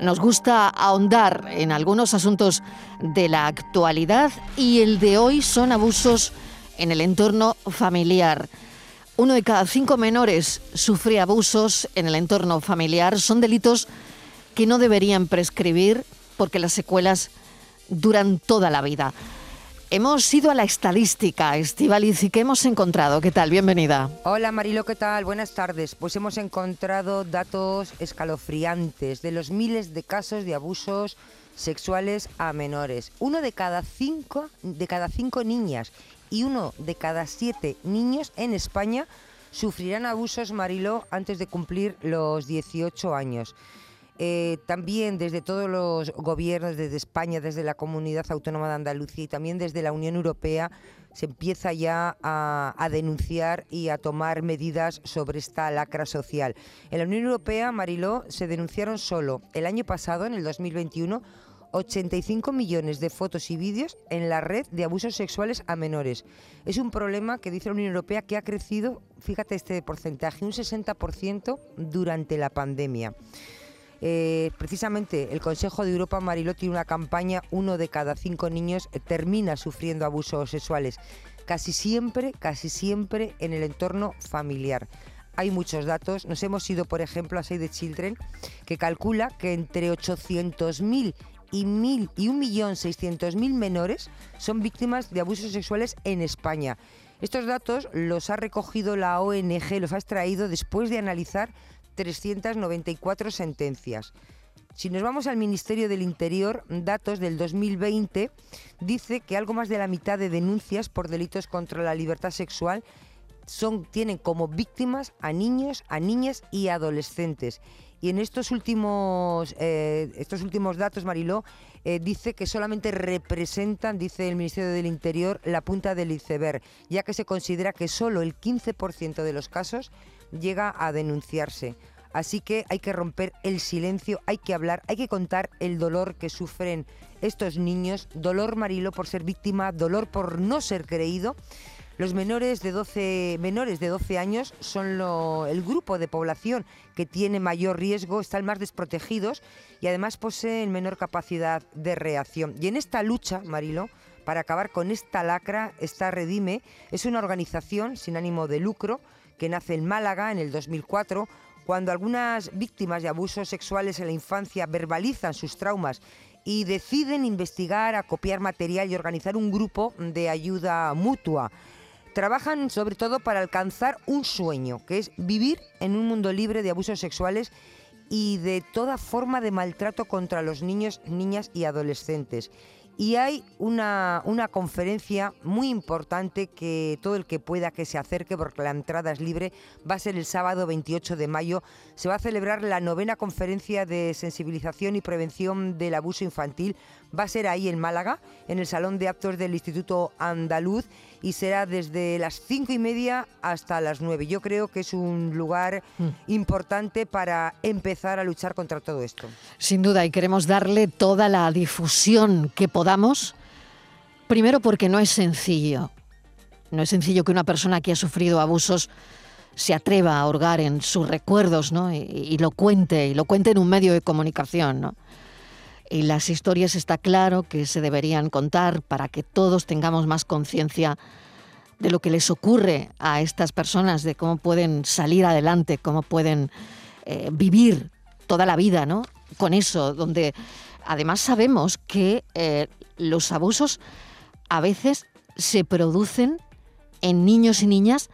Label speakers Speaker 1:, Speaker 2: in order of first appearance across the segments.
Speaker 1: Nos gusta ahondar en algunos asuntos de la actualidad y el de hoy son abusos en el entorno familiar. Uno de cada cinco menores sufre abusos en el entorno familiar. Son delitos que no deberían prescribir porque las secuelas duran toda la vida. Hemos ido a la estadística, Estivaliz, y ¿qué hemos encontrado? ¿Qué tal? Bienvenida.
Speaker 2: Hola Marilo, ¿qué tal? Buenas tardes. Pues hemos encontrado datos escalofriantes de los miles de casos de abusos sexuales a menores. Uno de cada cinco, de cada cinco niñas y uno de cada siete niños en España sufrirán abusos, Marilo, antes de cumplir los 18 años. Eh, también desde todos los gobiernos, desde España, desde la Comunidad Autónoma de Andalucía y también desde la Unión Europea, se empieza ya a, denunciar y a tomar medidas sobre esta lacra social. En la Unión Europea, Mariló, se denunciaron solo el año pasado, en el 2021, 85 millones de fotos y vídeos en la red de abusos sexuales a menores. Es un problema que dice la Unión Europea que ha crecido, fíjate este porcentaje, un 60% durante la pandemia. Eh, precisamente el Consejo de Europa Mariló tiene una campaña, uno de cada cinco niños termina sufriendo abusos sexuales, casi siempre, casi siempre en el entorno familiar. Hay muchos datos, nos hemos ido por ejemplo a Save the Children, que calcula que entre 800.000 y, mil, y 1.600.000 menores son víctimas de abusos sexuales en España. Estos datos los ha recogido la ONG, los ha extraído después de analizar 394 sentencias. Si nos vamos al Ministerio del Interior, datos del 2020 dice que algo más de la mitad de denuncias por delitos contra la libertad sexual son, tienen como víctimas a niños, a niñas y adolescentes. Y en estos últimos, eh, estos últimos datos, Mariló, eh, dice que solamente representan, dice el Ministerio del Interior, la punta del iceberg, ya que se considera que solo el 15% de los casos llega a denunciarse. Así que hay que romper el silencio, hay que hablar, hay que contar el dolor que sufren estos niños, dolor Marilo por ser víctima, dolor por no ser creído. Los menores de 12, menores de 12 años son el grupo de población que tiene mayor riesgo, están más desprotegidos y además poseen menor capacidad de reacción. Y en esta lucha, Marilo, para acabar con esta lacra, esta Redime es una organización sin ánimo de lucro que nace en Málaga en el 2004, cuando algunas víctimas de abusos sexuales en la infancia verbalizan sus traumas y deciden investigar, acopiar material y organizar un grupo de ayuda mutua. Trabajan sobre todo para alcanzar un sueño, que es vivir en un mundo libre de abusos sexuales y de toda forma de maltrato contra los niños, niñas y adolescentes. Y hay una, una, conferencia muy importante que todo el que pueda que se acerque, porque la entrada es libre, va a ser el sábado 28 de mayo. Se va a celebrar la novena conferencia de sensibilización y prevención del abuso infantil. Va a ser ahí en Málaga, en el Salón de Actos del Instituto Andaluz y será desde las cinco y media hasta las nueve. Yo creo que es un lugar mm. importante para empezar a luchar contra todo esto.
Speaker 1: Sin duda, y queremos darle toda la difusión que podamos, primero porque no es sencillo. No es sencillo que una persona que ha sufrido abusos se atreva a hurgar en sus recuerdos ¿no? y, y, lo cuente, y lo cuente en un medio de comunicación. ¿no? Y las historias está claro que se deberían contar para que todos tengamos más conciencia de lo que les ocurre a estas personas, de cómo pueden salir adelante, cómo pueden eh, vivir toda la vida, ¿no? Con eso, donde además sabemos que eh, los abusos a veces se producen en niños y niñas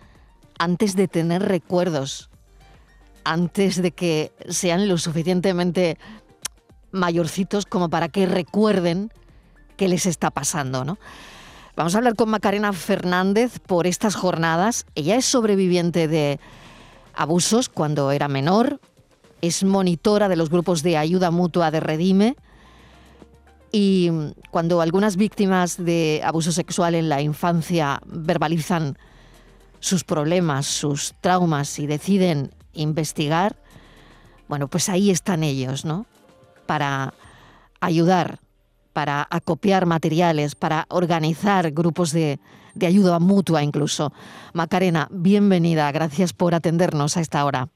Speaker 1: antes de tener recuerdos, antes de que sean lo suficientemente mayorcitos como para que recuerden qué les está pasando, ¿no? Vamos a hablar con Macarena Fernández por estas jornadas. Ella es sobreviviente de abusos cuando era menor, es monitora de los grupos de ayuda mutua de Redime y cuando algunas víctimas de abuso sexual en la infancia verbalizan sus problemas, sus traumas y deciden investigar, bueno, pues ahí están ellos, ¿no? Para ayudar, para acopiar materiales, para organizar grupos de, ayuda mutua incluso. Macarena, bienvenida, gracias por atendernos a esta hora.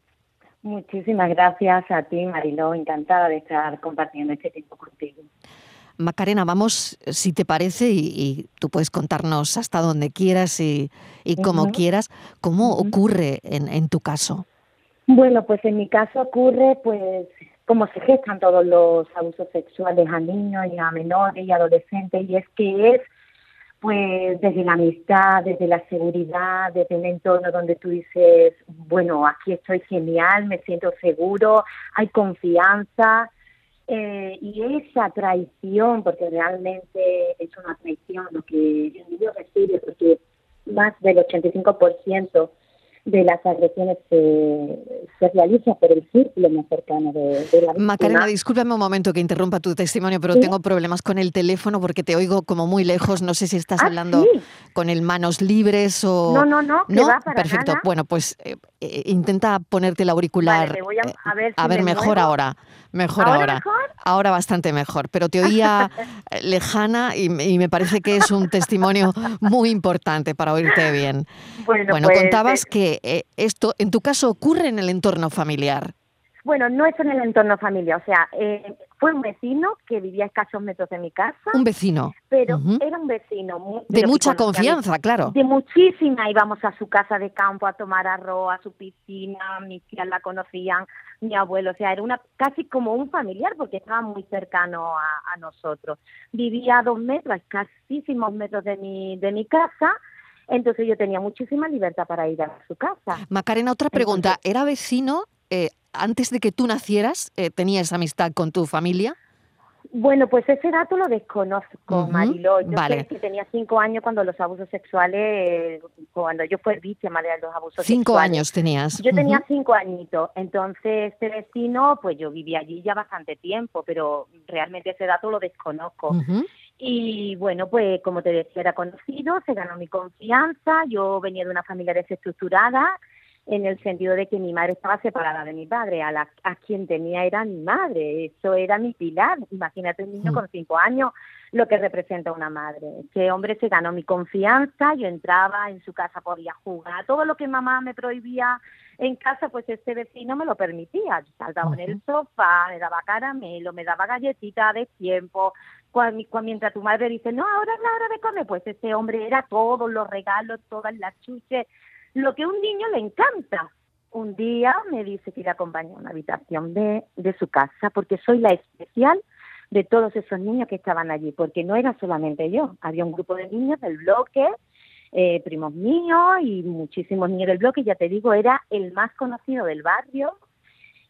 Speaker 3: Muchísimas gracias a ti, Mariló. Encantada de estar compartiendo este tiempo contigo.
Speaker 1: Macarena, vamos, si te parece, y, tú puedes contarnos hasta donde quieras y, como quieras, ¿cómo ocurre en, en, tu caso?
Speaker 3: Bueno, pues en mi caso ocurre, pues, cómo se gestan todos los abusos sexuales a niños y a menores y adolescentes, y es que es pues desde la amistad, desde la seguridad, desde un entorno donde tú dices, bueno, aquí estoy genial, me siento seguro, hay confianza. Eh, y esa traición, porque realmente es una traición lo que el niño recibe, porque más del 85% de las agresiones se, se realiza por el círculo más cercano de, la víctima.
Speaker 1: Macarena, discúlpame un momento que interrumpa tu testimonio, pero tengo problemas con el teléfono porque te oigo como muy lejos. No sé si estás
Speaker 3: ah,
Speaker 1: hablando con el manos libres o...
Speaker 3: No, no, no,
Speaker 1: ¿No?
Speaker 3: Va para
Speaker 1: Perfecto. Bueno, pues eh, eh, intenta ponerte el auricular.
Speaker 3: Vale, voy a, a, ver,
Speaker 1: a ver mejor ahora. Mejor
Speaker 3: ahora. Mejor?
Speaker 1: Ahora bastante mejor, pero te oía lejana y, me parece que es un testimonio muy importante para oírte bien.
Speaker 3: Bueno,
Speaker 1: pues, contabas que eh, esto en tu caso ocurre en el entorno familiar.
Speaker 3: Bueno, no es en el entorno familiar, o sea, eh, fue un vecino que vivía a escasos metros de mi casa.
Speaker 1: Un vecino.
Speaker 3: Pero era un vecino.
Speaker 1: de mucha confianza, claro.
Speaker 3: De muchísima. Íbamos a su casa de campo a tomar arroz, a su piscina, mis tías la conocían, mi abuelo, o sea, era una casi como un familiar porque estaba muy cercano a, nosotros. Vivía a dos metros, a escasísimos metros de mi, de mi casa. Entonces yo tenía muchísima libertad para ir a su casa.
Speaker 1: Macarena, otra pregunta. ¿Era vecino eh, antes de que tú nacieras, eh, tenías amistad con tu familia?
Speaker 3: Bueno, pues ese dato lo desconozco, Mariló. Yo sé que tenía cinco años cuando los abusos sexuales, cuando yo fui víctima de los abusos
Speaker 1: cinco
Speaker 3: sexuales.
Speaker 1: años tenías.
Speaker 3: Yo tenía cinco añitos. Entonces, este vecino, pues yo vivía allí ya bastante tiempo, pero realmente ese dato lo desconozco. Y bueno, pues como te decía, era conocido, se ganó mi confianza. Yo venía de una familia desestructurada en el sentido de que mi madre estaba separada de mi padre, a, la, a quien tenía era mi madre, eso era mi pilar. Imagínate un niño mm. con cinco años lo que representa una madre. Ese hombre se ganó mi confianza, yo entraba, en su casa podía jugar, todo lo que mamá me prohibía en casa, pues este vecino me lo permitía. Yo saltaba en el sofá, me daba caramelo, me daba galletita de tiempo, mientras tu madre dice, no, ahora es la hora de comer, pues ese hombre era todos los regalos, todas las chuches, lo que a un niño le encanta. Un día me dice que le acompañe a una habitación de, de su casa porque soy la especial de todos esos niños que estaban allí, porque no era solamente yo, había un grupo de niños del bloque, eh, primos míos y muchísimos niños del bloque, ya te digo, era el más conocido del barrio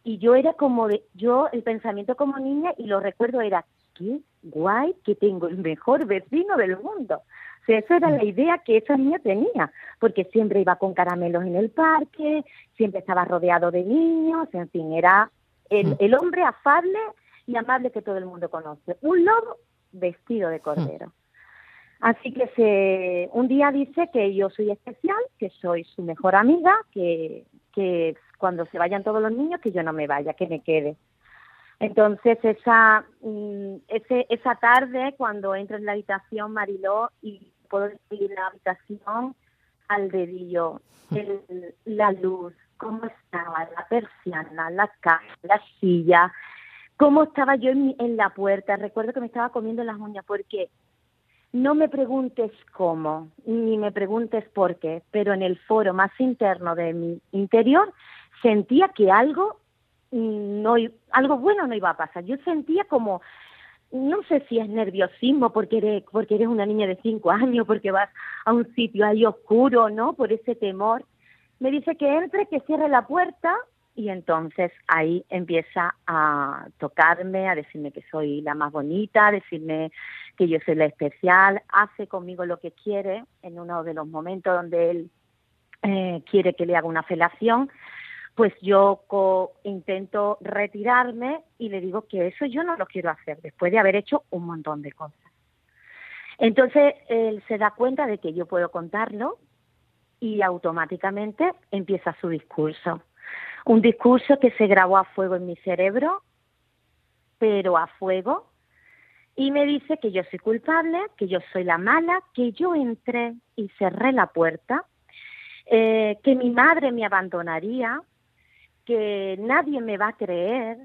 Speaker 3: y yo era como de, yo el pensamiento como niña y lo recuerdo era, qué guay que tengo el mejor vecino del mundo esa era la idea que esa niña tenía, porque siempre iba con caramelos en el parque, siempre estaba rodeado de niños, en fin, era el, el hombre afable y amable que todo el mundo conoce. Un lobo vestido de cordero. Así que se, un día dice que yo soy especial, que soy su mejor amiga, que, que cuando se vayan todos los niños, que yo no me vaya, que me quede. Entonces, esa, mm, ese, esa tarde, cuando entro en la habitación, Mariló, y puedo describir la habitación al dedillo, la luz, cómo estaba la persiana, la caja, la silla, cómo estaba yo en, en, la puerta. Recuerdo que me estaba comiendo las uñas porque no me preguntes cómo, ni me preguntes por qué, pero en el foro más interno de mi interior sentía que algo no algo bueno no iba a pasar. Yo sentía como no sé si es nerviosismo porque eres, porque eres una niña de cinco años, porque vas a un sitio ahí oscuro, ¿no? Por ese temor. Me dice que entre, que cierre la puerta y entonces ahí empieza a tocarme, a decirme que soy la más bonita, a decirme que yo soy la especial, hace conmigo lo que quiere en uno de los momentos donde él eh, quiere que le haga una felación pues yo intento retirarme y le digo que eso yo no lo quiero hacer después de haber hecho un montón de cosas. Entonces él se da cuenta de que yo puedo contarlo y automáticamente empieza su discurso. Un discurso que se grabó a fuego en mi cerebro, pero a fuego, y me dice que yo soy culpable, que yo soy la mala, que yo entré y cerré la puerta, eh, que mi madre me abandonaría, que nadie me va a creer,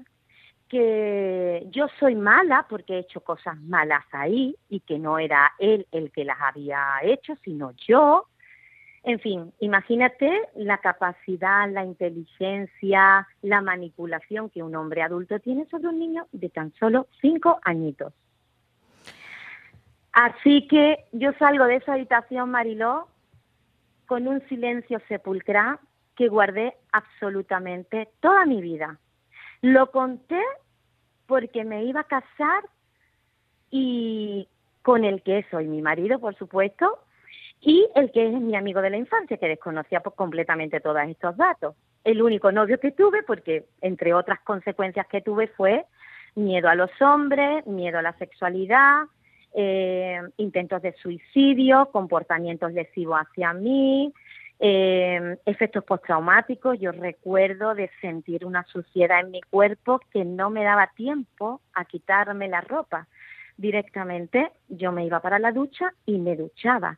Speaker 3: que yo soy mala porque he hecho cosas malas ahí y que no era él el que las había hecho, sino yo. En fin, imagínate la capacidad, la inteligencia, la manipulación que un hombre adulto tiene sobre un niño de tan solo cinco añitos. Así que yo salgo de esa habitación, Mariló, con un silencio sepulcral que guardé absolutamente toda mi vida. Lo conté porque me iba a casar y con el que soy mi marido, por supuesto, y el que es mi amigo de la infancia, que desconocía completamente todos estos datos. El único novio que tuve, porque entre otras consecuencias que tuve fue miedo a los hombres, miedo a la sexualidad, eh, intentos de suicidio, comportamientos lesivos hacia mí, eh, efectos postraumáticos. Yo recuerdo de sentir una suciedad en mi cuerpo que no me daba tiempo a quitarme la ropa. Directamente yo me iba para la ducha y me duchaba.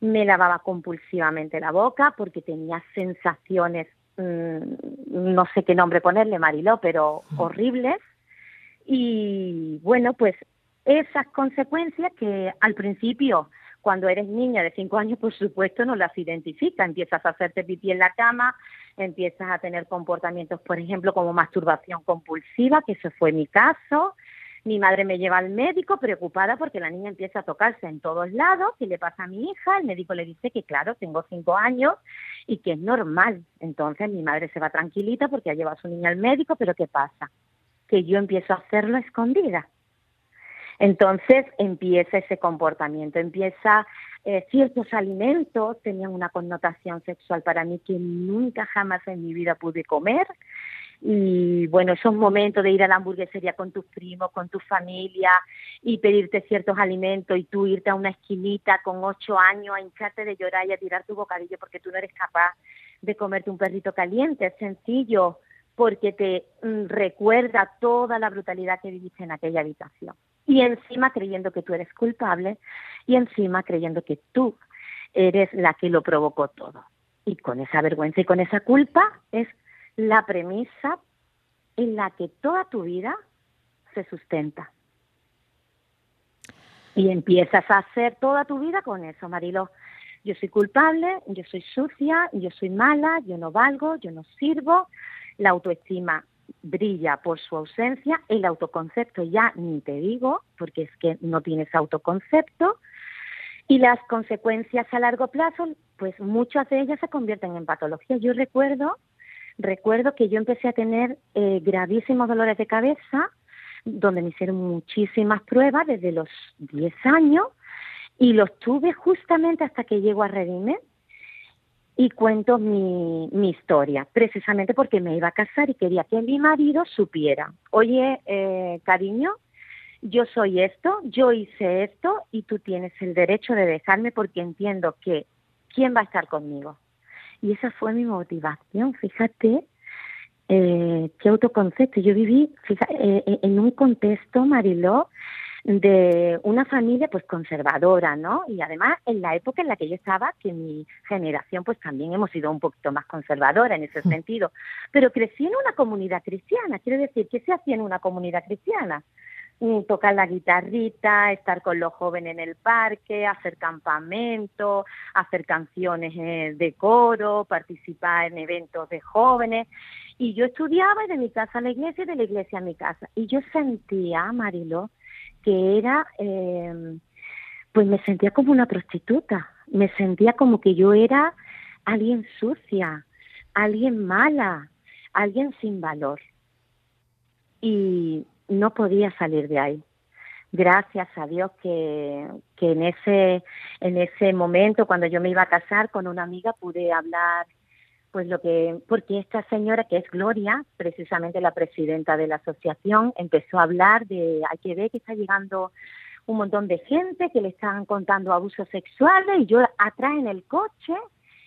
Speaker 3: Me lavaba compulsivamente la boca porque tenía sensaciones, mm, no sé qué nombre ponerle, Mariló, pero horribles. Y bueno, pues esas consecuencias que al principio, cuando eres niña de cinco años, por supuesto no las identifica. Empiezas a hacerte pipí en la cama, empiezas a tener comportamientos, por ejemplo, como masturbación compulsiva, que ese fue mi caso. Mi madre me lleva al médico preocupada porque la niña empieza a tocarse en todos lados. ¿Qué le pasa a mi hija? El médico le dice que, claro, tengo cinco años y que es normal. Entonces mi madre se va tranquilita porque ha llevado a su niña al médico, pero ¿qué pasa? Que yo empiezo a hacerlo escondida entonces empieza ese comportamiento, empieza eh, ciertos alimentos tenían una connotación sexual para mí que nunca jamás en mi vida pude comer. Y bueno, esos momentos de ir a la hamburguesería con tus primos, con tu familia y pedirte ciertos alimentos y tú irte a una esquinita con ocho años a hincharte de llorar y a tirar tu bocadillo porque tú no eres capaz de comerte un perrito caliente, es sencillo porque te mm, recuerda toda la brutalidad que viviste en aquella habitación y encima creyendo que tú eres culpable y encima creyendo que tú eres la que lo provocó todo. Y con esa vergüenza y con esa culpa es la premisa en la que toda tu vida se sustenta. Y empiezas a hacer toda tu vida con eso, Marilo. Yo soy culpable, yo soy sucia, yo soy mala, yo no valgo, yo no sirvo. La autoestima brilla por su ausencia, el autoconcepto ya ni te digo, porque es que no tienes autoconcepto, y las consecuencias a largo plazo, pues muchas de ellas se convierten en patología. Yo recuerdo, recuerdo que yo empecé a tener eh, gravísimos dolores de cabeza, donde me hicieron muchísimas pruebas desde los 10 años, y los tuve justamente hasta que llego a Redime, y cuento mi, mi, historia, precisamente porque me iba a casar y quería que mi marido supiera, oye, eh, cariño, yo soy esto, yo hice esto y tú tienes el derecho de dejarme porque entiendo que quién va a estar conmigo. Y esa fue mi motivación, fíjate, eh, qué autoconcepto. Yo viví fíjate, eh, en un contexto, Mariló, de una familia pues conservadora, ¿no? Y además en la época en la que yo estaba, que mi generación pues también hemos sido un poquito más conservadora en ese sentido, pero crecí en una comunidad cristiana, quiero decir, ¿qué se hacía en una comunidad cristiana? Mm, tocar la guitarrita, estar con los jóvenes en el parque, hacer campamento, hacer canciones eh, de coro, participar en eventos de jóvenes. Y yo estudiaba de mi casa a la iglesia y de la iglesia a mi casa. Y yo sentía, Marilo, que era, eh, pues me sentía como una prostituta, me sentía como que yo era alguien sucia, alguien mala, alguien sin valor. Y no podía salir de ahí. Gracias a Dios que, que en ese en ese momento cuando yo me iba a casar con una amiga pude hablar pues lo que, porque esta señora que es Gloria, precisamente la presidenta de la asociación, empezó a hablar de, hay que ver que está llegando un montón de gente que le están contando abusos sexuales y yo atrás en el coche,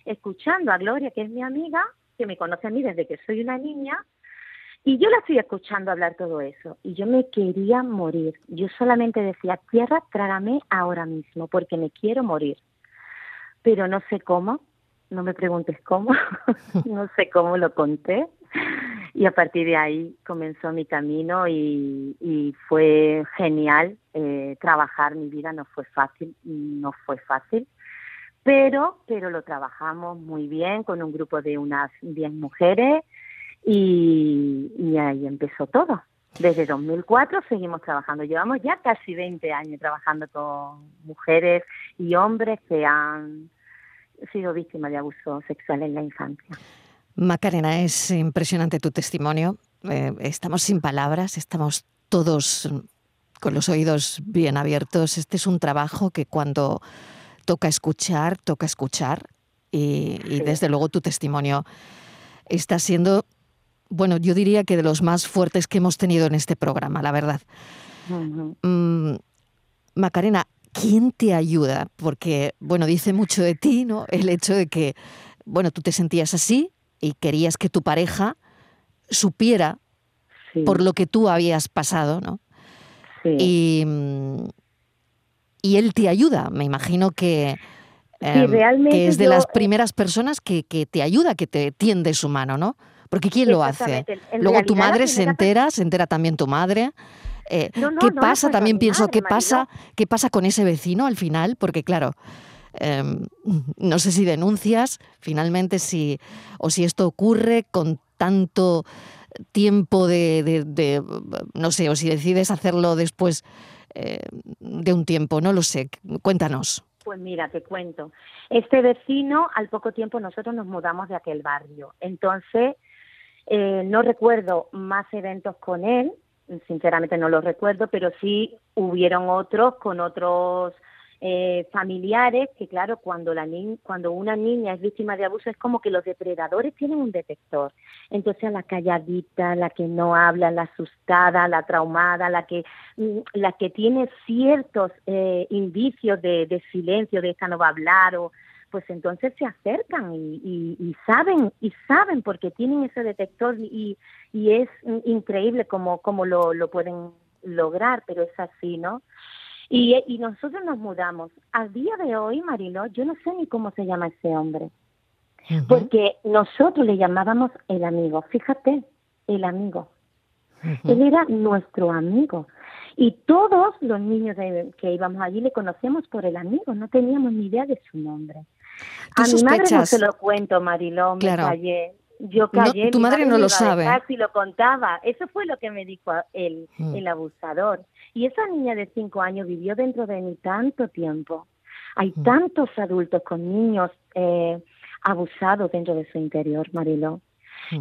Speaker 3: escuchando a Gloria, que es mi amiga, que me conoce a mí desde que soy una niña, y yo la estoy escuchando hablar todo eso, y yo me quería morir. Yo solamente decía, tierra, trágame ahora mismo, porque me quiero morir. Pero no sé cómo, no me preguntes cómo, no sé cómo lo conté, y a partir de ahí comenzó mi camino y, fue genial eh, trabajar mi vida, no fue fácil, no fue fácil, pero, pero lo trabajamos muy bien con un grupo de unas 10 mujeres y, y ahí empezó todo. Desde 2004 seguimos trabajando. Llevamos ya casi 20 años trabajando con mujeres y hombres que han sido víctimas de abuso sexual en la infancia.
Speaker 1: Macarena, es impresionante tu testimonio. Eh, estamos sin palabras, estamos todos con los oídos bien abiertos. Este es un trabajo que cuando toca escuchar, toca escuchar. Y, desde luego tu testimonio está siendo, bueno, yo diría que de los más fuertes que hemos tenido en este programa, la verdad. Mm, Macarena, ¿quién te ayuda? Porque, bueno, dice mucho de ti, ¿no? El hecho de que, bueno, tú te sentías así, y querías que tu pareja supiera por lo que tú habías pasado, ¿no? Y, y él te ayuda, me imagino que, em, que es de las primeras personas que, que, te ayuda, que te tiende su mano, ¿no? Porque ¿quién lo hace? Luego tu madre se entera, se entera también tu madre. Eh, ¿Qué pasa? También pienso, ¿qué pasa, ¿qué pasa con ese vecino al final? Porque claro, Em, no sé si denuncias finalmente si, o si esto ocurre con tanto tiempo de, no sé, o si decides hacerlo después eh, de un tiempo, no lo sé. Cuéntanos.
Speaker 3: Pues mira, te cuento. Este vecino, al poco tiempo nosotros nos mudamos de aquel barrio. Entonces, eh, no recuerdo más eventos con él, sinceramente no los recuerdo, pero sí hubieron otros con otros eh, familiares que claro cuando la cuando una niña es víctima de abuso es como que los depredadores tienen un detector. Entonces la calladita la que no habla la asustada la traumada la que mm, la que tiene ciertos eh, indicios de, silencio de esta no va a hablar o pues entonces se acercan y, saben y saben porque tienen ese detector y, y es increíble como, como lo, lo pueden lograr pero es así no y, y nosotros nos mudamos. Al día de hoy, Mariló, yo no sé ni cómo se llama ese hombre, porque nosotros le llamábamos el amigo. Fíjate, el amigo. Él era nuestro amigo. Y todos los niños que íbamos allí le conocíamos por el amigo, no teníamos ni idea de su nombre. A mi madre no se lo cuento, Mariló, me callé. Yo callé.
Speaker 1: tu madre no lo sabe.
Speaker 3: Si lo contaba. Eso fue lo que me dijo él, mm. el abusador. Y esa niña de cinco años vivió dentro de mí tanto tiempo. Hay mm. tantos adultos con niños eh, abusados dentro de su interior, Marilo.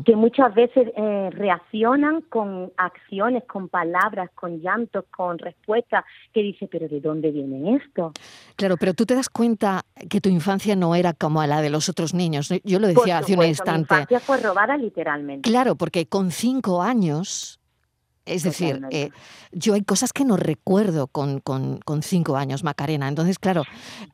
Speaker 3: Que muchas veces eh, reaccionan con acciones, con palabras, con llantos, con respuestas, que dice, pero ¿de dónde viene esto?
Speaker 1: Claro, pero tú te das cuenta que tu infancia no era como la de los otros niños. Yo lo decía hace un instante. Mi
Speaker 3: infancia fue robada literalmente.
Speaker 1: Claro, porque con cinco años es decir, eh, yo hay cosas que no recuerdo con, con, con cinco años, Macarena. Entonces, claro,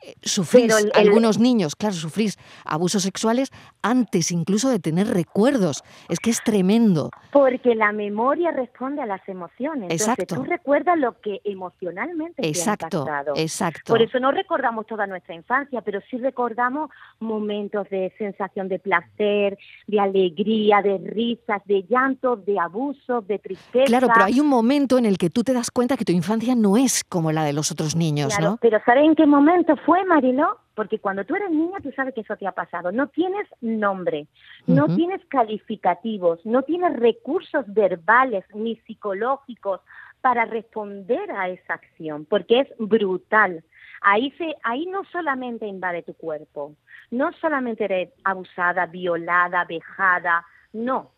Speaker 1: eh, sufrís, algunos niños, claro, sufrís abusos sexuales antes incluso de tener recuerdos. Es que es tremendo.
Speaker 3: Porque la memoria responde a las emociones. Exacto. tú recuerdas lo que emocionalmente
Speaker 1: exacto,
Speaker 3: te ha
Speaker 1: Exacto.
Speaker 3: Por eso no recordamos toda nuestra infancia, pero sí recordamos momentos de sensación de placer, de alegría, de risas, de llantos, de abusos, de tristeza.
Speaker 1: Claro, pero hay un momento en el que tú te das cuenta que tu infancia no es como la de los otros niños, claro,
Speaker 3: Pero ¿sabes en qué momento fue, Marilo? Porque cuando tú eres niña, tú sabes que eso te ha pasado. No tienes nombre, no tienes calificativos, no tienes recursos verbales ni psicológicos para responder a esa acción, porque es brutal. Ahí, se, ahí no solamente invade tu cuerpo, no solamente eres abusada, violada, vejada, no,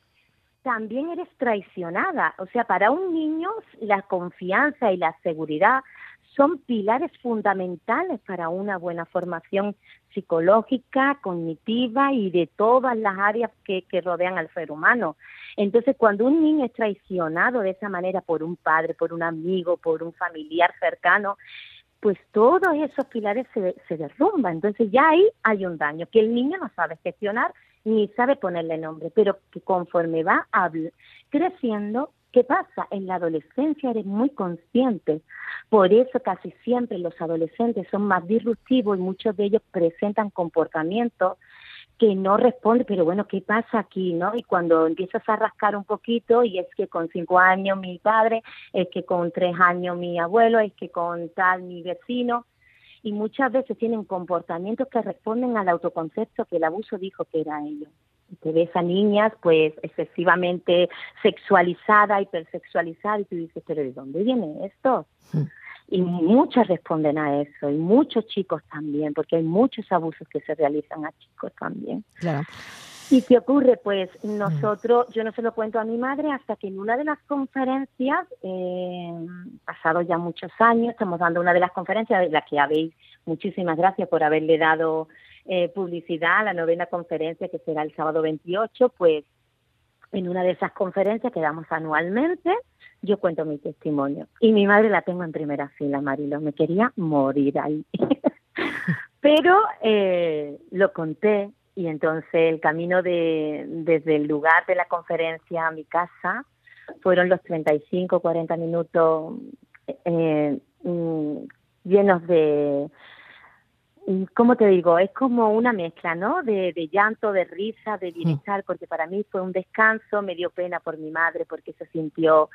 Speaker 3: también eres traicionada. O sea, para un niño la confianza y la seguridad son pilares fundamentales para una buena formación psicológica, cognitiva y de todas las áreas que, que, rodean al ser humano. Entonces, cuando un niño es traicionado de esa manera por un padre, por un amigo, por un familiar cercano, pues todos esos pilares se, derrumban. Entonces ya ahí hay un daño que el niño no sabe gestionar ni sabe ponerle nombre, pero que conforme va creciendo, ¿qué pasa? En la adolescencia eres muy consciente. Por eso casi siempre los adolescentes son más disruptivos y muchos de ellos presentan comportamientos que no responde, pero bueno, ¿qué pasa aquí, no? Y cuando empiezas a rascar un poquito, y es que con cinco años mi padre, es que con tres años mi abuelo, es que con tal mi vecino, y muchas veces tienen comportamientos que responden al autoconcepto que el abuso dijo que era ellos. Te ves a niñas pues excesivamente sexualizada, hipersexualizada, y tú dices, pero ¿de dónde viene esto? Hmm. Y muchas responden a eso, y muchos chicos también, porque hay muchos abusos que se realizan a chicos también.
Speaker 1: Claro.
Speaker 3: ¿Y qué ocurre? Pues nosotros, yo no se lo cuento a mi madre hasta que en una de las conferencias, eh, pasado ya muchos años, estamos dando una de las conferencias, de la que habéis, muchísimas gracias por haberle dado eh, publicidad a la novena conferencia que será el sábado 28, pues en una de esas conferencias que damos anualmente, yo cuento mi testimonio. Y mi madre la tengo en primera fila, Marilo. Me quería morir ahí. Pero eh, lo conté y entonces el camino de, desde el lugar de la conferencia a mi casa fueron los 35, 40 minutos eh, mm, llenos de, ¿cómo te digo? Es como una mezcla, ¿no? De, de llanto, de risa, de bienestar, porque para mí fue un descanso, me dio pena por mi madre porque se sintió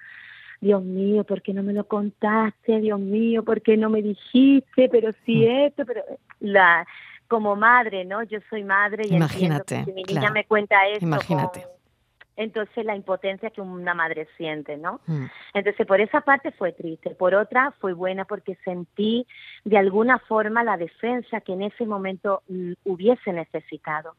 Speaker 3: Dios mío, ¿por qué no me lo contaste? Dios mío, ¿por qué no me dijiste? Pero sí esto, pero la como madre, ¿no? Yo soy madre y
Speaker 1: Imagínate,
Speaker 3: si mi niña me cuenta eso.
Speaker 1: Imagínate.
Speaker 3: Entonces la impotencia que una madre siente, ¿no?
Speaker 1: Mm.
Speaker 3: Entonces por esa parte fue triste, por otra fue buena porque sentí de alguna forma la defensa que en ese momento mm, hubiese necesitado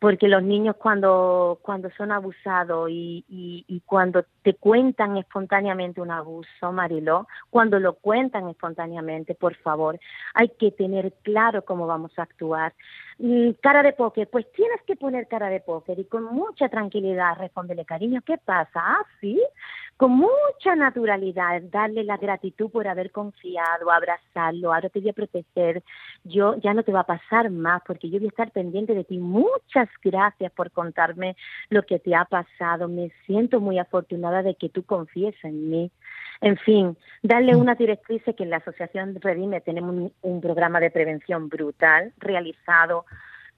Speaker 3: porque los niños cuando, cuando son abusados y, y, cuando te cuentan espontáneamente un abuso, Mariló, cuando lo cuentan espontáneamente, por favor, hay que tener claro cómo vamos a actuar. Mm, cara de póker, pues tienes que poner cara de póker y con mucha tranquilidad respondele, cariño, ¿qué pasa? Ah, sí, con mucha naturalidad, darle la gratitud por haber confiado, abrazarlo, ahora te voy a proteger, yo ya no te va a pasar más porque yo voy a estar pendiente de ti. Muchas gracias por contarme lo que te ha pasado, me siento muy afortunada de que tú confíes en mí. En fin, darle una directriz que en la Asociación Redime tenemos un programa de prevención brutal realizado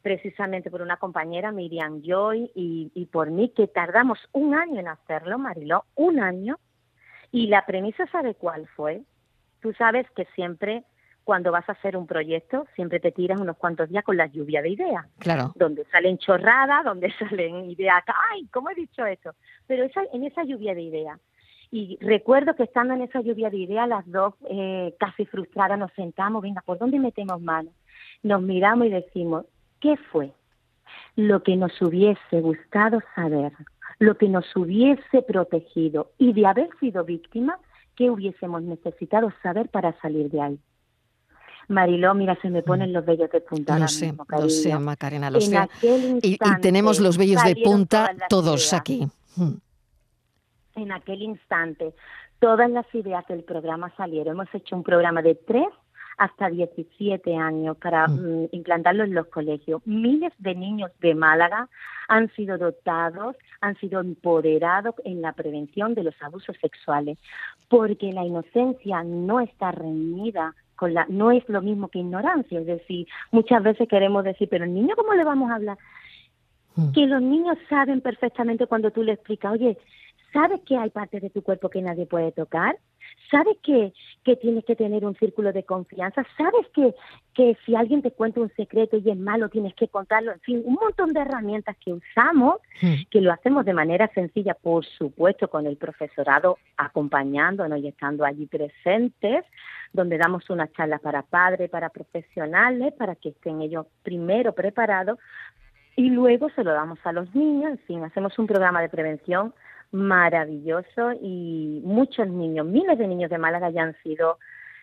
Speaker 3: precisamente por una compañera, Miriam Joy, y, por mí, que tardamos un año en hacerlo, Mariló, un año. Y la premisa, ¿sabe cuál fue? Tú sabes que siempre, cuando vas a hacer un proyecto, siempre te tiras unos cuantos días con la lluvia de ideas.
Speaker 1: Claro.
Speaker 3: Donde salen chorradas, donde salen ideas. ¡Ay, cómo he dicho eso! Pero esa, en esa lluvia de ideas. Y recuerdo que estando en esa lluvia de ideas, las dos eh, casi frustradas nos sentamos, venga, ¿por dónde metemos manos? Nos miramos y decimos, ¿Qué fue? Lo que nos hubiese gustado saber, lo que nos hubiese protegido y de haber sido víctimas, ¿qué hubiésemos necesitado saber para salir de ahí? Mariló, mira, se me ponen los vellos de punta.
Speaker 1: Lo sé, lo sé, Macarena, lo sé. Y, tenemos los vellos de punta todos aquí. Mm.
Speaker 3: En aquel instante, todas las ideas del programa salieron. Hemos hecho un programa de tres hasta 17 años para mm. Mm, implantarlo en los colegios. Miles de niños de Málaga han sido dotados, han sido empoderados en la prevención de los abusos sexuales, porque la inocencia no está reñida con la, no es lo mismo que ignorancia, es decir, muchas veces queremos decir, pero el niño cómo le vamos a hablar? Mm. Que los niños saben perfectamente cuando tú le explicas, oye, ¿sabes que hay partes de tu cuerpo que nadie puede tocar? sabes que, que tienes que tener un círculo de confianza, sabes que, que si alguien te cuenta un secreto y es malo, tienes que contarlo, en fin, un montón de herramientas que usamos, hmm. que lo hacemos de manera sencilla, por supuesto, con el profesorado acompañándonos y estando allí presentes, donde damos unas charlas para padres, para profesionales, para que estén ellos primero preparados y luego se lo damos a los niños, en fin, hacemos un programa de prevención maravilloso y muchos niños, miles de niños de Málaga ya han sido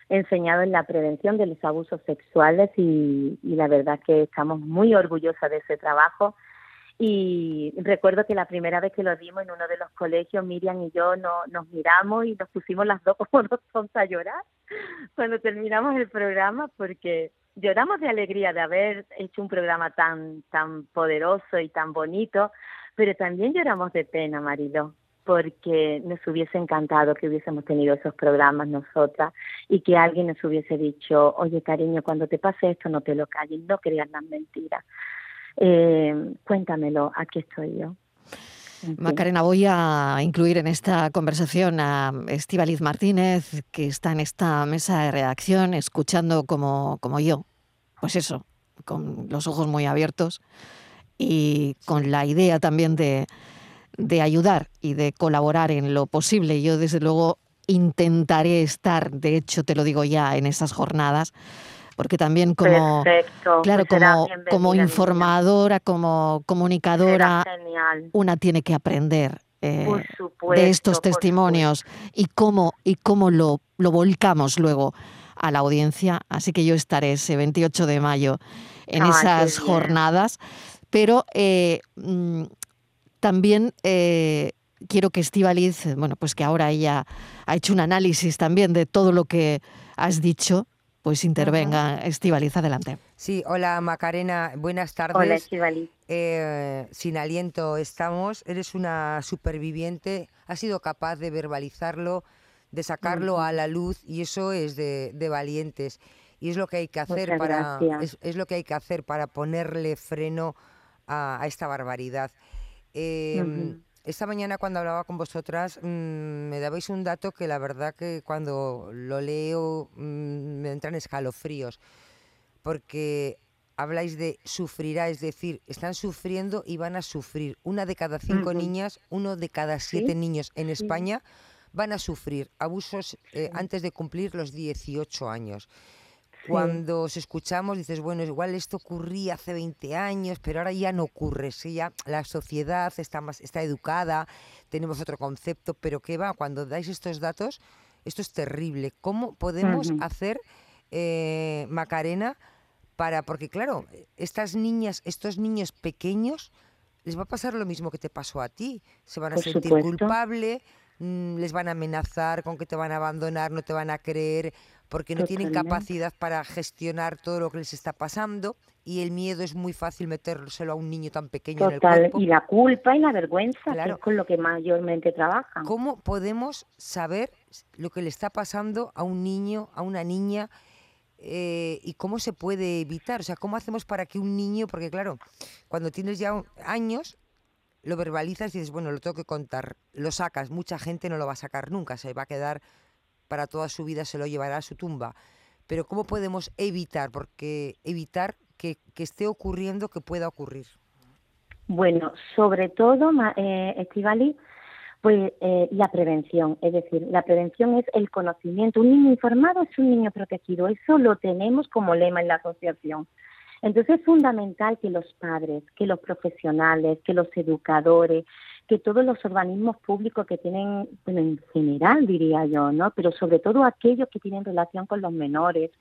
Speaker 3: enseñados en la prevención de los abusos sexuales y, la verdad que estamos muy orgullosas de ese trabajo. Y recuerdo que la primera vez que lo dimos en uno de los colegios, Miriam y yo no, nos miramos y nos pusimos las dos como nos somos a llorar cuando terminamos el programa porque lloramos de alegría de haber hecho un programa tan, tan poderoso y tan bonito, pero también lloramos de pena, Marilo, porque nos hubiese encantado que hubiésemos tenido esos programas nosotras y que alguien nos hubiese dicho, oye cariño, cuando te pase esto no te lo calles, no creas las mentiras. eh, cuéntamelo, aquí estoy yo.
Speaker 1: Macarena, voy a incluir en esta conversación a Estivaliz Martínez, que está en esta mesa de redacción, escuchando como, como yo, pues eso, con los ojos muy abiertos y con la idea también de, de ayudar y de colaborar en lo posible. Yo, desde luego, intentaré estar, de hecho, te lo digo ya, en esas jornadas porque también como claro pues como como informadora como comunicadora una tiene que aprender eh, de estos testimonios y cómo y cómo lo, lo volcamos luego a la audiencia. Así que yo estaré ese 28 de mayo en esas jornadas pero eh, mm, también eh, quiero que Estivaliz, bueno, pues que ahora ella ha hecho un análisis también de todo lo que has dicho, pues intervenga. Estivaliz, adelante.
Speaker 2: Sí, hola Macarena, buenas tardes.
Speaker 3: Hola Estivaliz.
Speaker 2: Eh, sin aliento estamos, eres una superviviente, has sido capaz de verbalizarlo, de sacarlo a la luz y eso es de, valientes. Y es lo que hay que hacer para es, lo que hay que hacer para ponerle freno a, esta barbaridad. Em, esta mañana cuando hablaba con vosotras mm, me dabais un dato que la verdad que cuando lo leo mm, me entran escalofríos, porque habláis de sufrirá, es decir, están sufriendo y van a sufrir. Una de cada cinco niñas, uno de cada siete niños en España van a sufrir abusos eh, antes de cumplir los 18 años. Cuando os escuchamos dices, bueno, igual esto ocurría hace 20 años, pero ahora ya no ocurre. Sí, ya la sociedad está más está educada, tenemos otro concepto, pero ¿qué va? Cuando dais estos datos, esto es terrible. ¿Cómo podemos hacer, eh, Macarena, para, porque claro, estas niñas, estos niños pequeños, les va a pasar lo mismo que te pasó a ti. Se van a sentir culpables, mm, les van a amenazar con que te van a abandonar, no te van a creer, porque no tienen capacidad para gestionar todo lo que les está pasando y el miedo es muy fácil metérselo a un niño tan pequeño en el cuerpo.
Speaker 3: Y la culpa y la vergüenza, que es con lo que mayormente trabajan.
Speaker 2: ¿Cómo podemos saber lo que le está pasando a un niño, a una niña? Eh, y cómo se puede evitar, o sea, cómo hacemos para que un niño, porque claro, cuando tienes ya años, lo verbalizas y dices, bueno, lo tengo que contar, lo sacas, mucha gente no lo va a sacar nunca, se va a quedar para toda su vida se lo llevará a su tumba. Pero ¿cómo podemos evitar, porque evitar que, esté ocurriendo, que pueda ocurrir?
Speaker 3: Bueno, sobre todo, eh, Estivali, pues eh, la prevención, es decir, la prevención es el conocimiento. Un niño informado es un niño protegido, eso lo tenemos como lema en la asociación. Entonces es fundamental que los padres, que los profesionales, que los educadores, que todos los organismos públicos que tienen, bueno, en general diría yo, ¿no? Pero sobre todo aquellos que tienen relación con los menores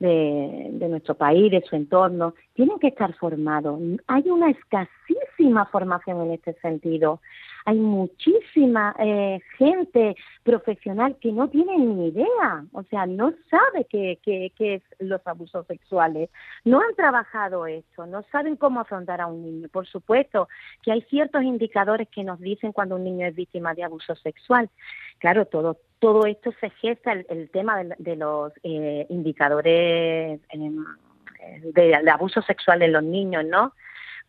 Speaker 3: de, de nuestro país, de su entorno, tienen que estar formados. Hay una escasísima formación en este sentido hay muchísima eh, gente profesional que no tiene ni idea, o sea, no sabe qué, qué, qué es los abusos sexuales, no han trabajado esto, no saben cómo afrontar a un niño. Por supuesto que hay ciertos indicadores que nos dicen cuando un niño es víctima de abuso sexual. Claro, todo, todo esto se gesta, el, tema de, los eh, indicadores de, de, abuso sexual en los niños, ¿no?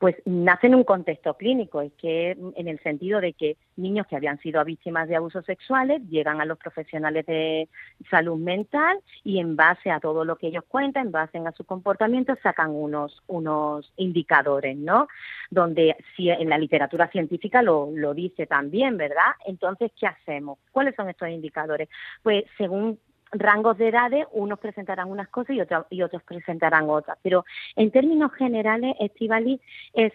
Speaker 3: Pues nace en un contexto clínico, es que en el sentido de que niños que habían sido víctimas de abusos sexuales llegan a los profesionales de salud mental y en base a todo lo que ellos cuentan, en base a su comportamiento, sacan unos, unos indicadores, ¿no? Donde si en la literatura científica lo, lo dice también, ¿verdad? Entonces, ¿qué hacemos? ¿Cuáles son estos indicadores? Pues según rangos de edades, unos presentarán unas cosas y, otros y otros presentarán otras. Pero en términos generales, Estivali es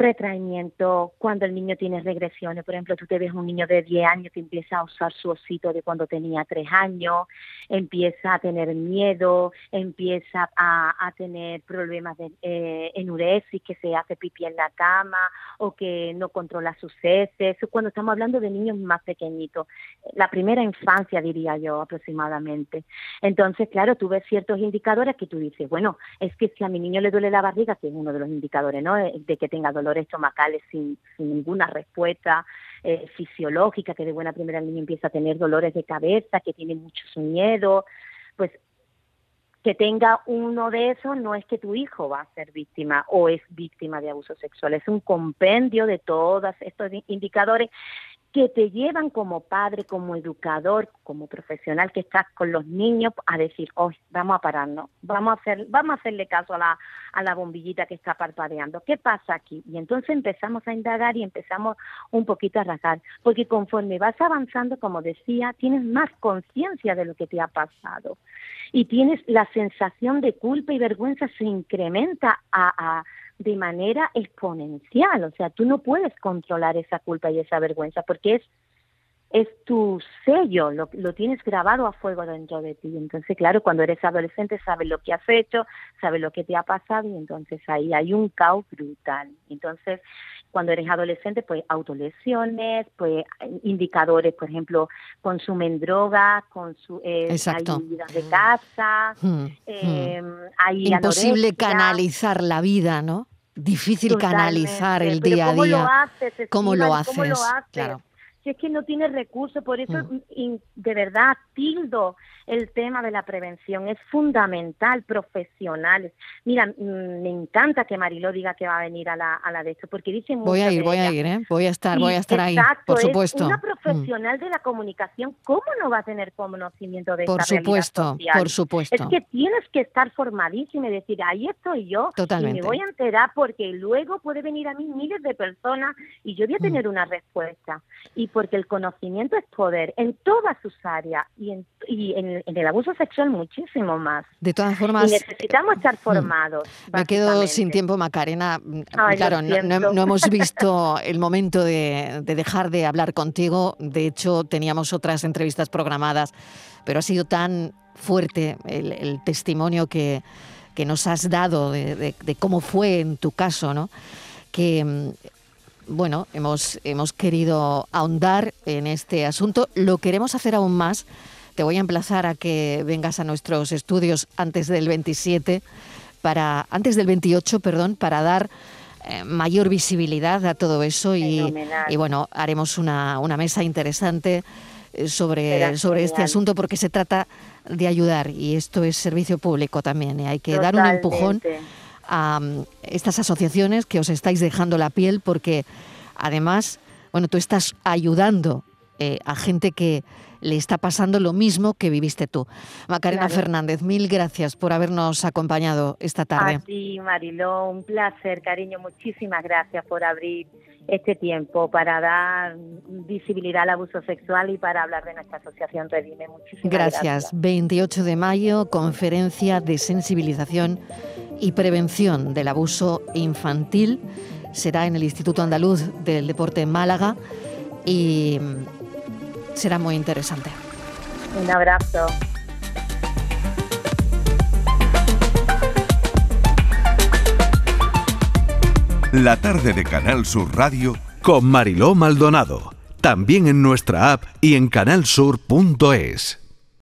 Speaker 3: retraimiento, cuando el niño tiene regresiones, por ejemplo, tú te ves un niño de 10 años que empieza a usar su osito de cuando tenía 3 años, empieza a tener miedo, empieza a, tener problemas de eh, enuresis, que se hace pipí en la cama o que no controla sus heces, cuando estamos hablando de niños más pequeñitos, la primera infancia diría yo aproximadamente. Entonces, claro, tú ves ciertos indicadores que tú dices, bueno, es que si a mi niño le duele la barriga, que es uno de los indicadores, ¿no?, de que tenga dolores estomacales sin, ninguna respuesta eh, fisiológica, que de buena primera niño empieza a tener dolores de cabeza, que tiene mucho miedo, pues que tenga uno de esos no es que tu hijo va a ser víctima o es víctima de abuso sexual, es un compendio de todos estos indicadores que te llevan como padre, como educador, como profesional que estás con los niños a decir, hoy vamos a pararnos, vamos a hacer, vamos a hacerle caso a la, a la bombillita que está parpadeando. ¿Qué pasa aquí? Y entonces empezamos a indagar y empezamos un poquito a rasgar, porque conforme vas avanzando, como decía, tienes más conciencia de lo que te ha pasado y tienes la sensación de culpa y vergüenza se incrementa a de manera exponencial. O sea, tú no puedes controlar esa culpa y esa vergüenza porque es es tu sello, lo, lo, tienes grabado a fuego dentro de ti. Entonces, claro, cuando eres adolescente sabes lo que has hecho, sabes lo que te ha pasado y entonces ahí hay un caos brutal. Entonces, cuando eres adolescente, pues autolesiones, pues indicadores, por ejemplo, consumen drogas, consu eh, de casa, hmm, hmm.
Speaker 1: eh, Imposible canalizar la vida, ¿no? Difícil canalizar el día a día.
Speaker 3: ¿Cómo lo haces?
Speaker 1: ¿Cómo lo haces? Claro
Speaker 3: si es que no tiene recursos, por eso mm. de verdad tildo el tema de la prevención, es fundamental, profesional. Mira, mm, me encanta que Mariló diga que va a venir a la, a la de esto, porque dicen
Speaker 1: Voy a ir, voy a ir, ¿eh? voy a estar, voy a estar ahí, por supuesto.
Speaker 3: Es una profesional de la comunicación, ¿cómo no va a tener conocimiento de
Speaker 1: por
Speaker 3: esta
Speaker 1: supuesto, Por supuesto,
Speaker 3: Es que tienes que estar formadísimo y decir, ahí estoy yo,
Speaker 1: Totalmente.
Speaker 3: y me voy a enterar porque luego puede venir a mí miles de personas y yo voy a mm. tener una respuesta. Y porque el conocimiento es poder en todas sus áreas y en, y en, el abuso sexual muchísimo más.
Speaker 1: De todas formas...
Speaker 3: necesitamos estar mm, formados.
Speaker 1: Me quedo sin tiempo, Macarena. claro, no, hemos visto el momento de, dejar de hablar contigo. De hecho, teníamos otras entrevistas programadas, pero ha sido tan fuerte el, testimonio que, que, nos has dado de, de, cómo fue en tu caso, ¿no? que mm, bueno, hemos, hemos querido ahondar en este asunto. Lo queremos hacer aún más. Te voy a emplazar a que vengas a nuestros estudios antes del 27, para, antes del 28, perdón, para dar eh, mayor visibilidad a todo eso y, y bueno, haremos una, una mesa interesante eh, sobre, sobre este asunto porque se trata de ayudar y esto es servicio público también y hay que dar un empujón a mm, estas asociaciones que os estáis dejando la piel porque además, bueno, tú estás ayudando eh, a gente que le está pasando lo mismo que viviste tú. Macarena Fernández, mil gracias por habernos acompañado esta tarde.
Speaker 3: A ti, Mariló, un placer, cariño, muchísimas gracias por abrir este tiempo para dar visibilidad al abuso sexual y para hablar de nuestra asociación Redime. Muchísimas gracias.
Speaker 1: Gracias. 28 de mayo, conferencia de sensibilización y prevención del abuso infantil. Será en el Instituto Andaluz del Deporte en Málaga y será muy interesante.
Speaker 3: Un abrazo.
Speaker 4: La tarde de Canal Sur Radio con Mariló Maldonado. También en nuestra app y en canalsur.es.